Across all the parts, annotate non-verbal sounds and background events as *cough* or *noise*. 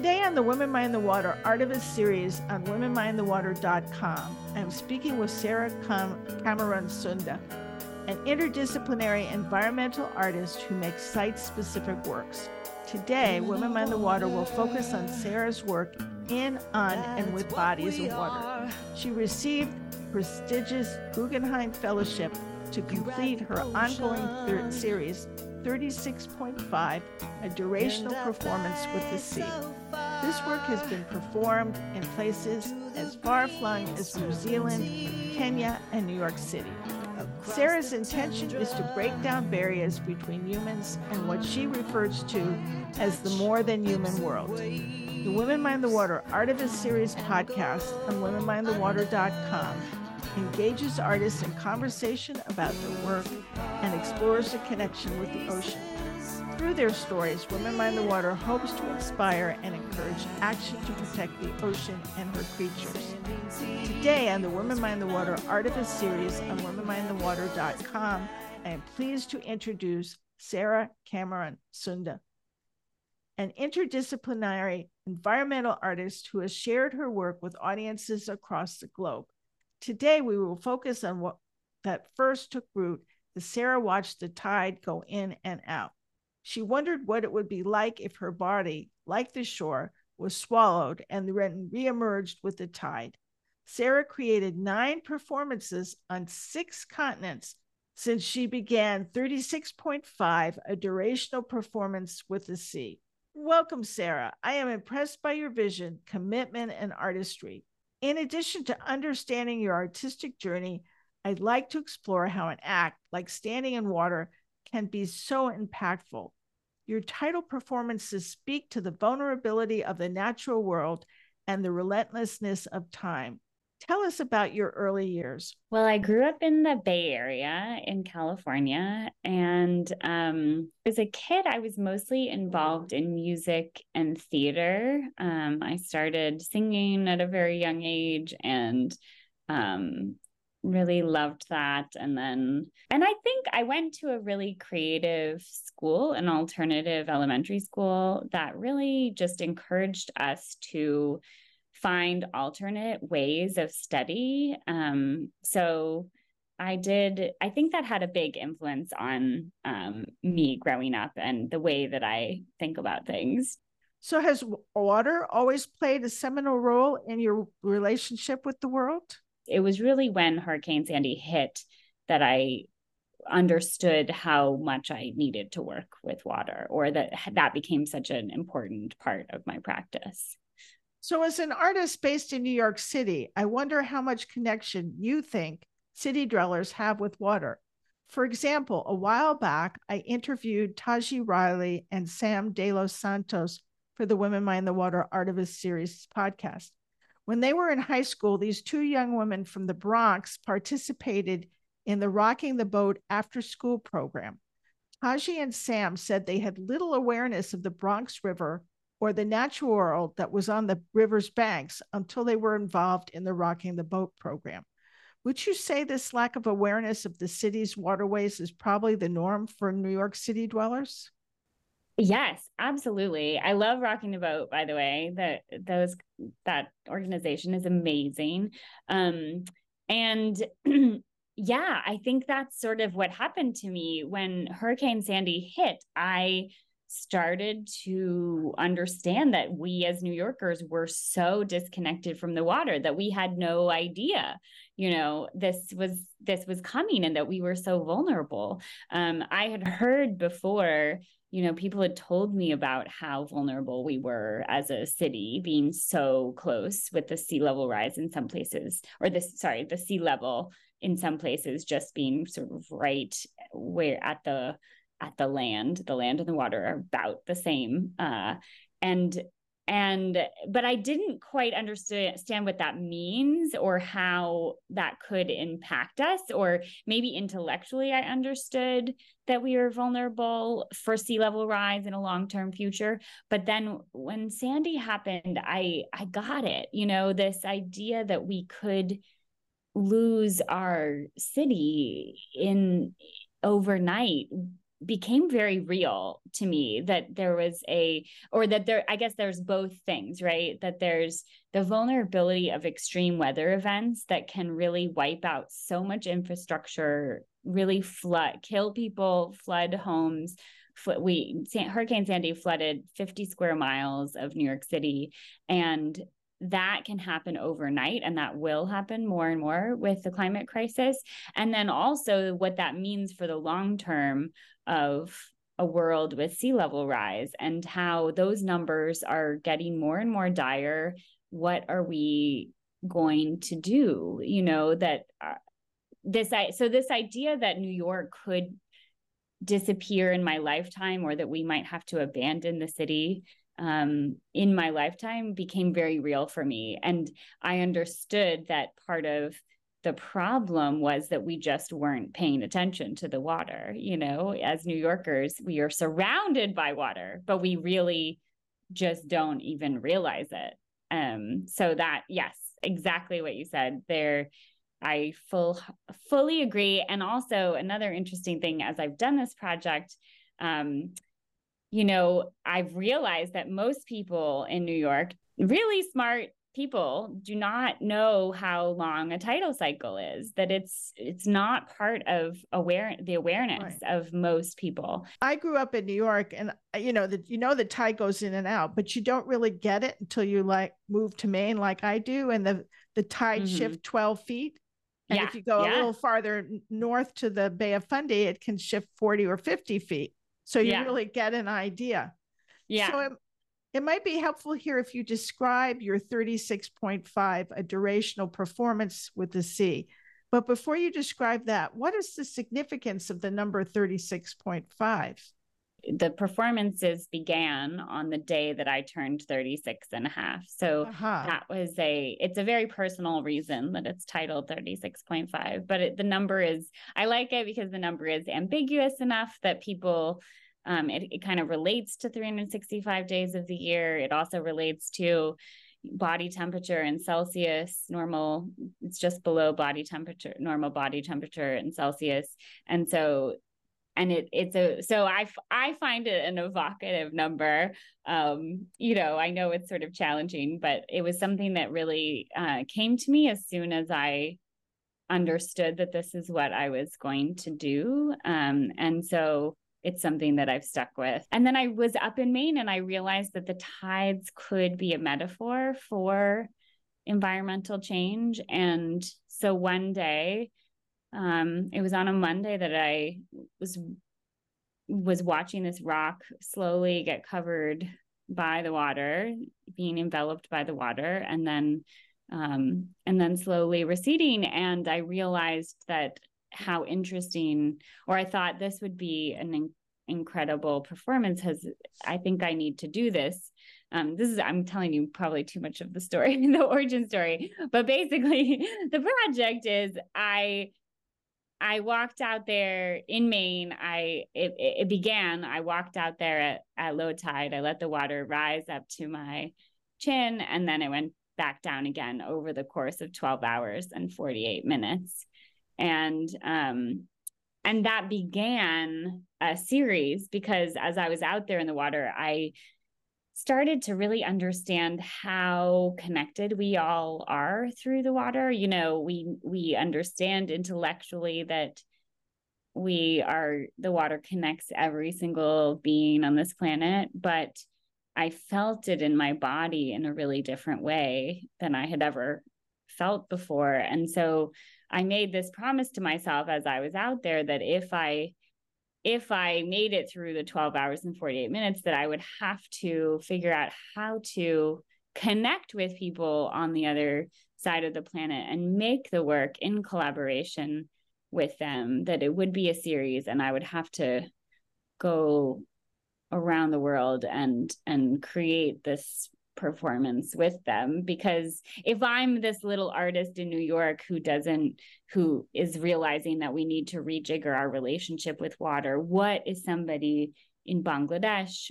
Today on the Women Mind the Water Artivist series on womenmindthewater.com, I'm speaking with Sarah Cam- Cameron Sunde, an interdisciplinary environmental artist who makes site specific works. Today, Women Mind the Water will focus on Sarah's work in, on, and with bodies of water. She received prestigious Guggenheim Fellowship to complete her ongoing thir- series 36.5, a durational performance with the sea. This work has been performed in places as far flung as New Zealand, Kenya, and New York City. Sarah's intention is to break down barriers between humans and what she refers to as the more than human world. The Women Mind the Water Artivist Series podcast on womenmindthewater.com engages artists in conversation about their work and explores the connection with the ocean. Through their stories, Women Mind the Water hopes to inspire and encourage action to protect the ocean and her creatures. Today on the Women Mind the Water Artivist series on womenmindthewater.com, I am pleased to introduce Sarah Cameron Sunde, an interdisciplinary environmental artist who has shared her work with audiences across the globe. Today, we will focus on what that first took root as Sarah watched the tide go in and out. She wondered what it would be like if her body, like the shore, was swallowed and then reemerged with the tide. Sarah created nine performances on six continents since she began 36.5, a durational performance with the sea. Welcome, Sarah. I am impressed by your vision, commitment, and artistry. In addition to understanding your artistic journey, I'd like to explore how an act like standing in water can be so impactful. Your title performances speak to the vulnerability of the natural world and the relentlessness of time. Tell us about your early years. Well, I grew up in the Bay Area in California. And um, as a kid, I was mostly involved in music and theater. Um, I started singing at a very young age and um, really loved that. And then, and I think I went to a really creative school, an alternative elementary school that really just encouraged us to find alternate ways of study. Um, so I did, I think that had a big influence on um, me growing up and the way that I think about things. So, has water always played a seminal role in your relationship with the world? It was really when Hurricane Sandy hit that I understood how much I needed to work with water, or that that became such an important part of my practice. So, as an artist based in New York City, I wonder how much connection you think city dwellers have with water. For example, a while back, I interviewed Taji Riley and Sam De Los Santos for the Women Mind the Water Artivist Series podcast. When they were in high school, these two young women from the Bronx participated in the Rocking the Boat after school program. Taji and Sam said they had little awareness of the Bronx River or the natural world that was on the river's banks until they were involved in the Rocking the Boat program. Would you say this lack of awareness of the city's waterways is probably the norm for New York City dwellers? Yes, absolutely. I love Rocking the Boat, by the way. That those that organization is amazing. Um, and *clears throat* yeah, I think that's sort of what happened to me when Hurricane Sandy hit. I started to understand that we as New Yorkers were so disconnected from the water that we had no idea, you know, this was this was coming and that we were so vulnerable. Um, I had heard before, you know, people had told me about how vulnerable we were as a city, being so close with the sea level rise in some places, or this sorry, the sea level in some places just being sort of right where at the at the land the land and the water are about the same uh, and and but i didn't quite understand what that means or how that could impact us or maybe intellectually i understood that we were vulnerable for sea level rise in a long-term future. But then when sandy happened i i got it you know this idea that we could lose our city in overnight became very real to me that there was a or that there i guess there's both things right? That there's the vulnerability of extreme weather events that can really wipe out so much infrastructure really flood kill people flood homes. We hurricane sandy flooded 50 square miles of new york city and that can happen overnight and that will happen more and more with the climate crisis. And then also what that means for the long term of a world with sea level rise and how those numbers are getting more and more dire. What are we going to do? You know that uh, this i so this idea that new york could disappear in my lifetime or that we might have to abandon the city um, in my lifetime became very real for me. And I understood that part of the problem was that we just weren't paying attention to the water. You know, as New Yorkers, we are surrounded by water, but we really just don't even realize it. Um, so that, yes, exactly what you said there. I full fully agree. And also another interesting thing as I've done this project, um, you know, I've realized that most people in New York, really smart people do not know how long a tidal cycle is that it's it's not part of aware the awareness right. of most people i grew up in new york and uh, you know that you know the tide goes in and out but you don't really get it until you like move to maine like i do and the the tide mm-hmm. shift 12 feet and yeah. if you go yeah. a little farther north to the bay of fundy it can shift 40 or 50 feet so you yeah. really get an idea. Yeah. So it, it might be helpful here if you describe your 36.5, a durational performance with the sea. But before you describe that, what is the significance of the number 36.5? The performances began on the day that I turned 36 and a half. So uh-huh. that was a, it's a very personal reason that it's titled 36.5. But it, the number is, I like it because the number is ambiguous enough that people, um, it, it kind of relates to 365 days of the year. It also relates to body temperature in Celsius, normal, it's just below body temperature, normal body temperature in Celsius. And so and it it's a so I I find it an evocative number. Um, you know, I know it's sort of challenging, but it was something that really uh, came to me as soon as I understood that this is what I was going to do. Um, and so it's something that I've stuck with. And then I was up in Maine and I realized that the tides could be a metaphor for environmental change. And so one day um, it was on a Monday that I was was watching this rock slowly get covered by the water, being enveloped by the water, and then um, and then slowly receding. And I realized that how interesting, or I thought this would be an in- incredible performance. Has I think I need to do this. Um, this is I'm telling you probably too much of the story, *laughs* the origin story, but basically *laughs* the project is I I walked out there in Maine. I it, it began. I walked out there at, at low tide. I let the water rise up to my chin, and then it went back down again over the course of 12 hours and 48 minutes. And um, and that began a series because as I was out there in the water, I started to really understand how connected we all are through the water. You know we we understand intellectually that we are the water connects every single being on this planet but i felt it in my body in a really different way than i had ever felt before. And so i made this promise to myself as i was out there that if i if I made it through the 12 hours and 48 minutes, that I would have to figure out how to connect with people on the other side of the planet and make the work in collaboration with them, that it would be a series and I would have to go around the world and and create this performance with them because if i'm this little artist in new york who doesn't who is realizing that we need to rejigger our relationship with water what is somebody in bangladesh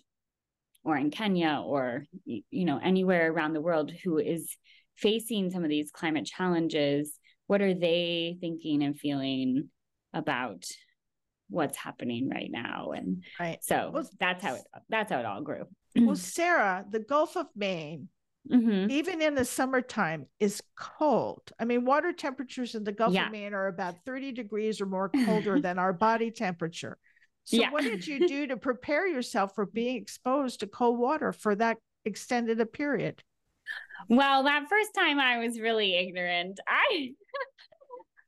or in kenya or you know anywhere around the world who is facing some of these climate challenges what are they thinking and feeling about what's happening right now? And right. so well, that's how it that's how it all grew well *clears throat* sarah the gulf of maine mm-hmm. even in the summertime is cold i mean water temperatures in the gulf yeah. of maine are about 30 degrees or more *laughs* colder than our body temperature so yeah. what did you do to prepare yourself for being exposed to cold water for that extended a period well that first time i was really ignorant i *laughs*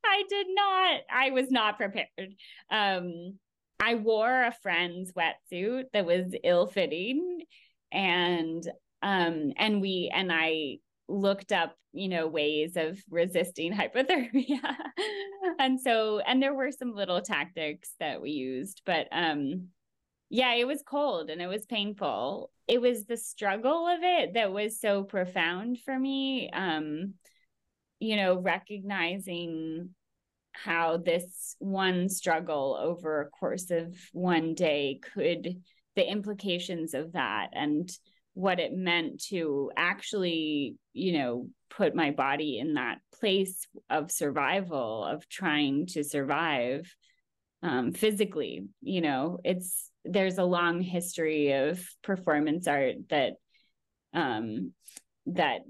I did not. I was not prepared. Um, I wore a friend's wetsuit that was ill-fitting, and um, and we and I looked up, you know, ways of resisting *laughs* hypothermia, and so and there were some little tactics that we used, but um, yeah, it was cold and it was painful. It was the struggle of it that was so profound for me. Um, you know, recognizing how this one struggle over a course of one day could, the implications of that and what it meant to actually, you know, put my body in that place of survival, of trying to survive um, physically. You know, it's, there's a long history of performance art that um that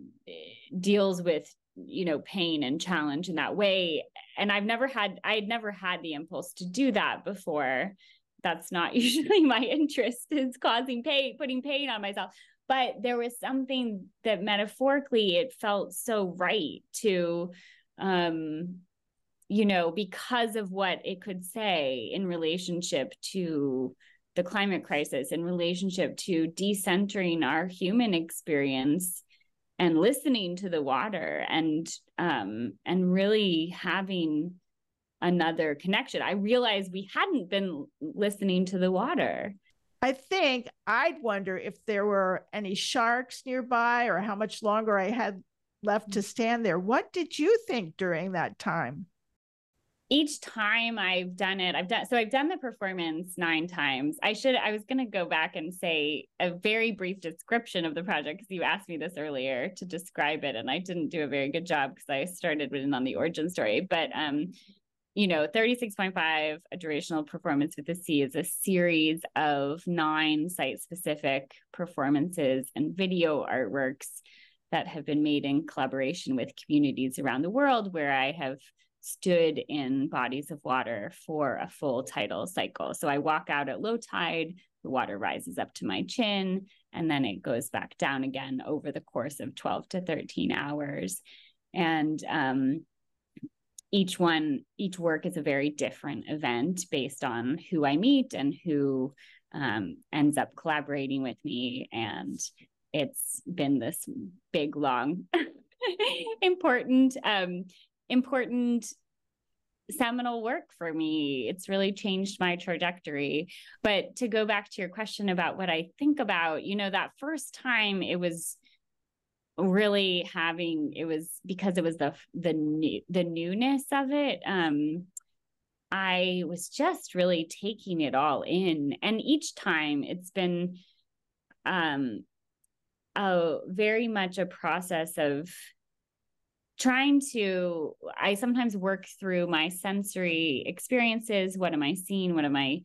deals with you know pain and challenge in that way. And i've never had i had never had the impulse to do that before. That's not *laughs* usually my interest is causing pain putting pain on myself. But there was something that metaphorically it felt so right to um you know because of what it could say in relationship to the climate crisis in relationship to decentering our human experience and listening to the water and um and really having another connection. I realized we hadn't been listening to the water. I think i'd wonder if there were any sharks nearby or how much longer i had left to stand there. What did you think during that time each time I've done it, I've done so I've done the performance nine times. I should I was gonna go back and say a very brief description of the project because you asked me this earlier to describe it, and I didn't do a very good job because I started with on the origin story. But um, you know, 36.5, a durational performance with the sea is a series of nine site-specific performances and video artworks that have been made in collaboration with communities around the world where I have stood in bodies of water for a full tidal cycle. So I walk out at low tide, the water rises up to my chin, and then it goes back down again over the course of 12 to 13 hours. And um, each one, each work is a very different event based on who I meet and who um, ends up collaborating with me. And it's been this big, long, *laughs* important um, important seminal work for me. It's really changed my trajectory. But to go back to your question about what I think about, you know, that first time it was really having it was because it was the the new the newness of it um i was just really taking it all in and each time it's been um a very much a process of trying to i sometimes work through my sensory experiences. What am i seeing? What am i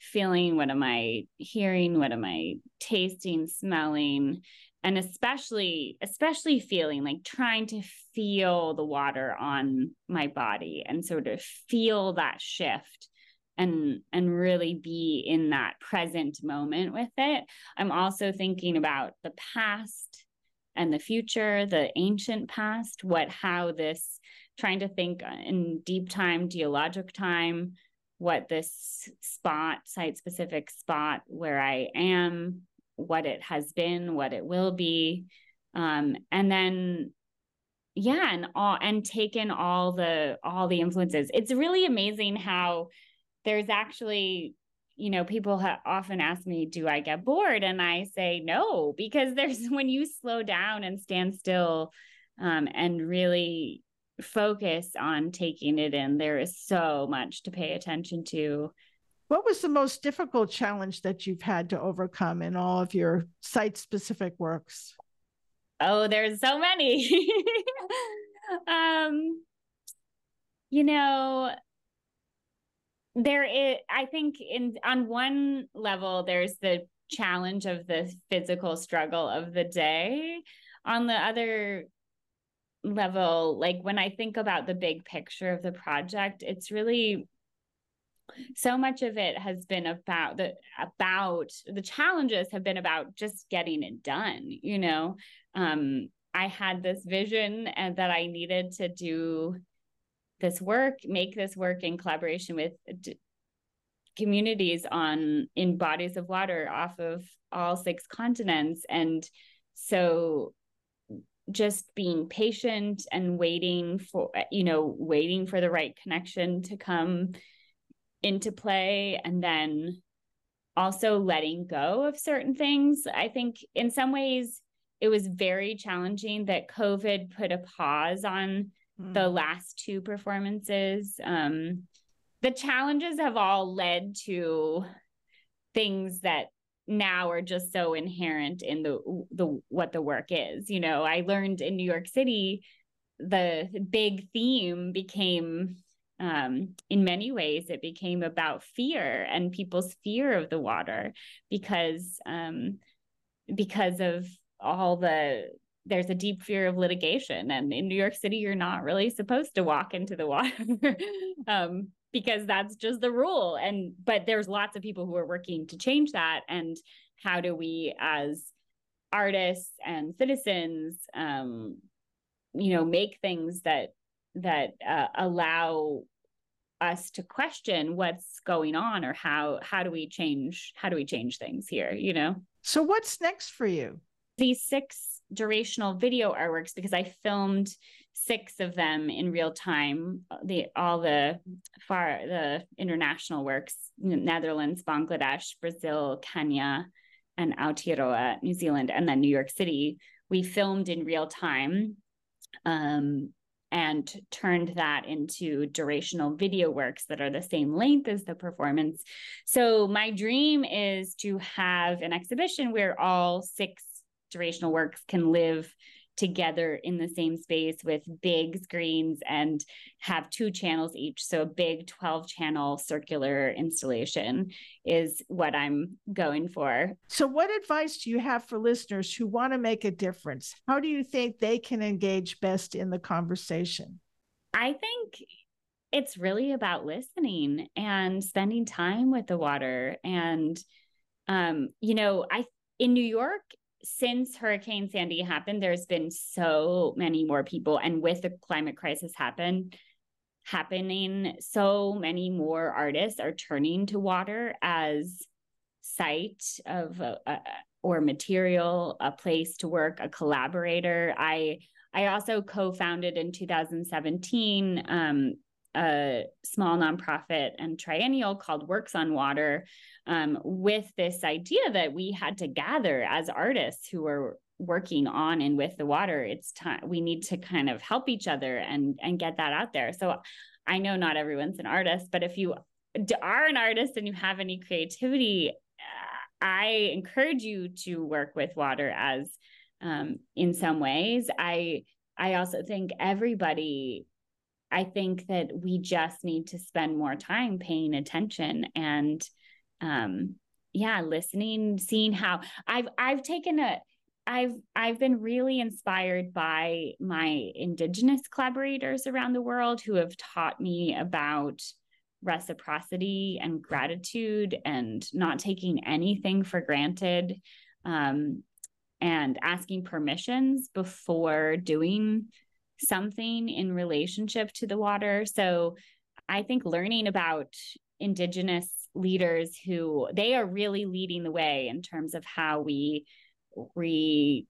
feeling? What am i hearing? What am i tasting smelling? And especially especially feeling like trying to feel the water on my body. And sort of feel that shift and and really be in that present moment with it. I'm also thinking about the past and the future, the ancient past, what, how this, trying to think in deep time, geologic time, what this spot, site specific spot where I am, what it has been, what it will be. Um, and then yeah and all and taken all the all the influences it's really amazing how there's actually you know, people ha- often ask me, do I get bored? And I say no, because *laughs* there's when you slow down and stand still um, and really focus on taking it in, there is so much to pay attention to. What was the most difficult challenge that you've had to overcome in all of your site specific works? Oh, there's so many. *laughs* um, you know, there is i think in on one level there's the challenge of the physical struggle of the day. On the other level like when i think about the big picture of the project it's really so much of it has been about the about the challenges have been about just getting it done you know? Um i had this vision and that i needed to do this work make this work in collaboration with d- communities on in bodies of water off of all six continents. And so just being patient and waiting for you know waiting for the right connection to come into play and then also letting go of certain things. I think in some ways it was very challenging that covid put a pause on mm. the last two performances um the challenges have all led to things that now are just so inherent in the the what the work is you know i learned in new york city the big theme became um, in many ways it became about fear and people's fear of the water because um, because of all the there's a deep fear of litigation. And in new york city you're not really supposed to walk into the water *laughs* um, because that's just the rule. And but there's lots of people who are working to change that. And how do we as artists and citizens um, you know make things that that uh, allow us to question what's going on or how how do we change how do we change things here you know? So what's next for you? These six durational video artworks because i filmed six of them in real time the all the far the international works netherlands bangladesh brazil kenya and aotearoa new zealand and then new york city we filmed in real time um, and turned that into durational video works that are the same length as the performance. So, my dream is to have an exhibition where all six durational works can live together in the same space with big screens and have two channels each. So a big 12 channel circular installation is what I'm going for. So, what advice do you have for listeners who want to make a difference? How do you think they can engage best in the conversation? I think it's really about listening and spending time with the water and um you know i in new york since Hurricane Sandy happened, there's been so many more people, and with the climate crisis happen happening, so many more artists are turning to water as site of a, or material, a place to work, a collaborator. I I also co-founded in 2017 um, a small nonprofit and triennial called Works on Water um, with this idea that we had to gather as artists who were working on and with the water. It's time we need to kind of help each other and and get that out there. So i know not everyone's an artist but if you are an artist and you have any creativity i encourage you to work with water as um, in some ways. I i also think everybody I think that we just need to spend more time paying attention and um yeah, listening, seeing how I've I've taken a I've I've been really inspired by my indigenous collaborators around the world who have taught me about reciprocity and gratitude and not taking anything for granted um, and asking permissions before doing something in relationship to the water. So I think learning about indigenous leaders who they are really leading the way in terms of how we rejigger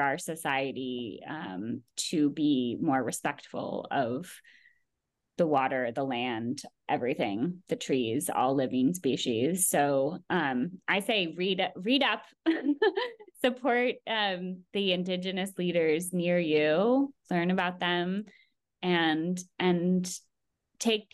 our society um, to be more respectful of the water, the land, everything, the trees, all living species. So um, I say read read up, *laughs* support um, the indigenous leaders near you, learn about them, and and take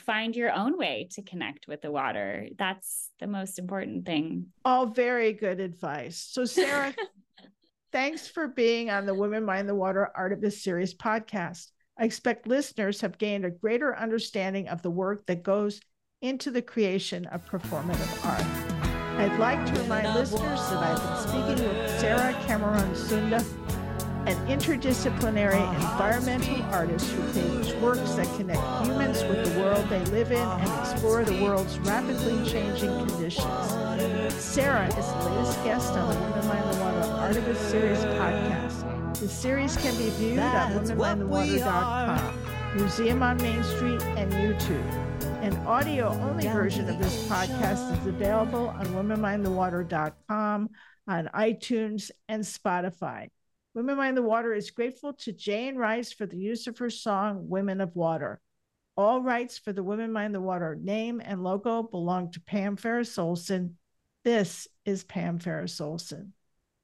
find your own way to connect with the water. That's the most important thing. All very good advice. So Sarah, *laughs* thanks for being on the Women Mind the Water Artivist Series podcast. I expect listeners have gained a greater understanding of the work that goes into the creation of performative art. I'd like to remind listeners that I've been speaking with Sarah Cameron Sunde, an interdisciplinary environmental artist who creates works that connect humans with the world they live in and explore the world's rapidly changing conditions. Sarah is the latest guest on the Women Mind the Water Artivist Series podcast. The series can be viewed at womenmindthewater.com, Museum on Main Street, and YouTube. An audio only version of this podcast is available on womenmindthewater.com, on iTunes, and Spotify. Women Mind the Water is grateful to Jane Rice for the use of her song, Women of Water. All rights for the Women Mind the Water name and logo belong to Pam Ferris Olson. This is Pam Ferris Olson.